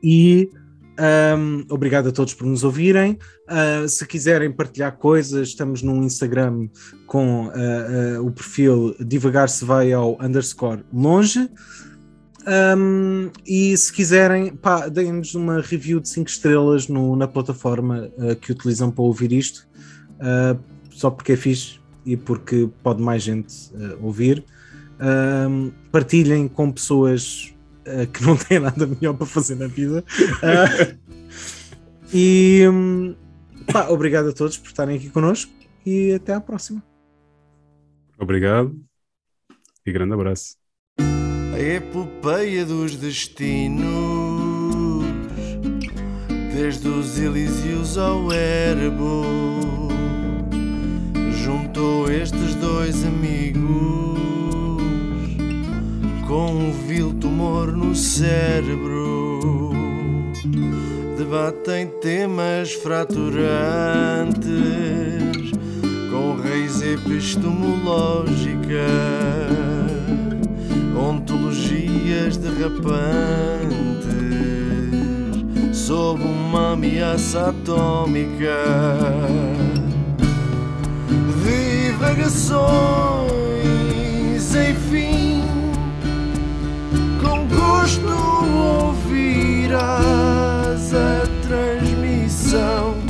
e um, obrigado a todos por nos ouvirem. Uh, se quiserem partilhar coisas, estamos no Instagram com uh, uh, o perfil Divagar se vai ao underscore longe. Um, e se quiserem, deem-nos uma review de 5 estrelas no- na plataforma uh, que utilizam para ouvir isto, uh, só porque é fixe e porque pode mais gente uh, ouvir. Um, partilhem com pessoas uh, que não têm nada melhor para fazer na vida. Uh, e hum, pá, obrigado a todos por estarem aqui connosco e até à próxima. Obrigado e grande abraço. Epopeia dos destinos, desde os Elíseos ao Erebo, juntou estes dois amigos com um vil tumor no cérebro. Debatem temas fraturantes com raiz epistemológica ontologias derrapantes sob uma ameaça atômica. Divagações, enfim, com gosto ouvirás a transmissão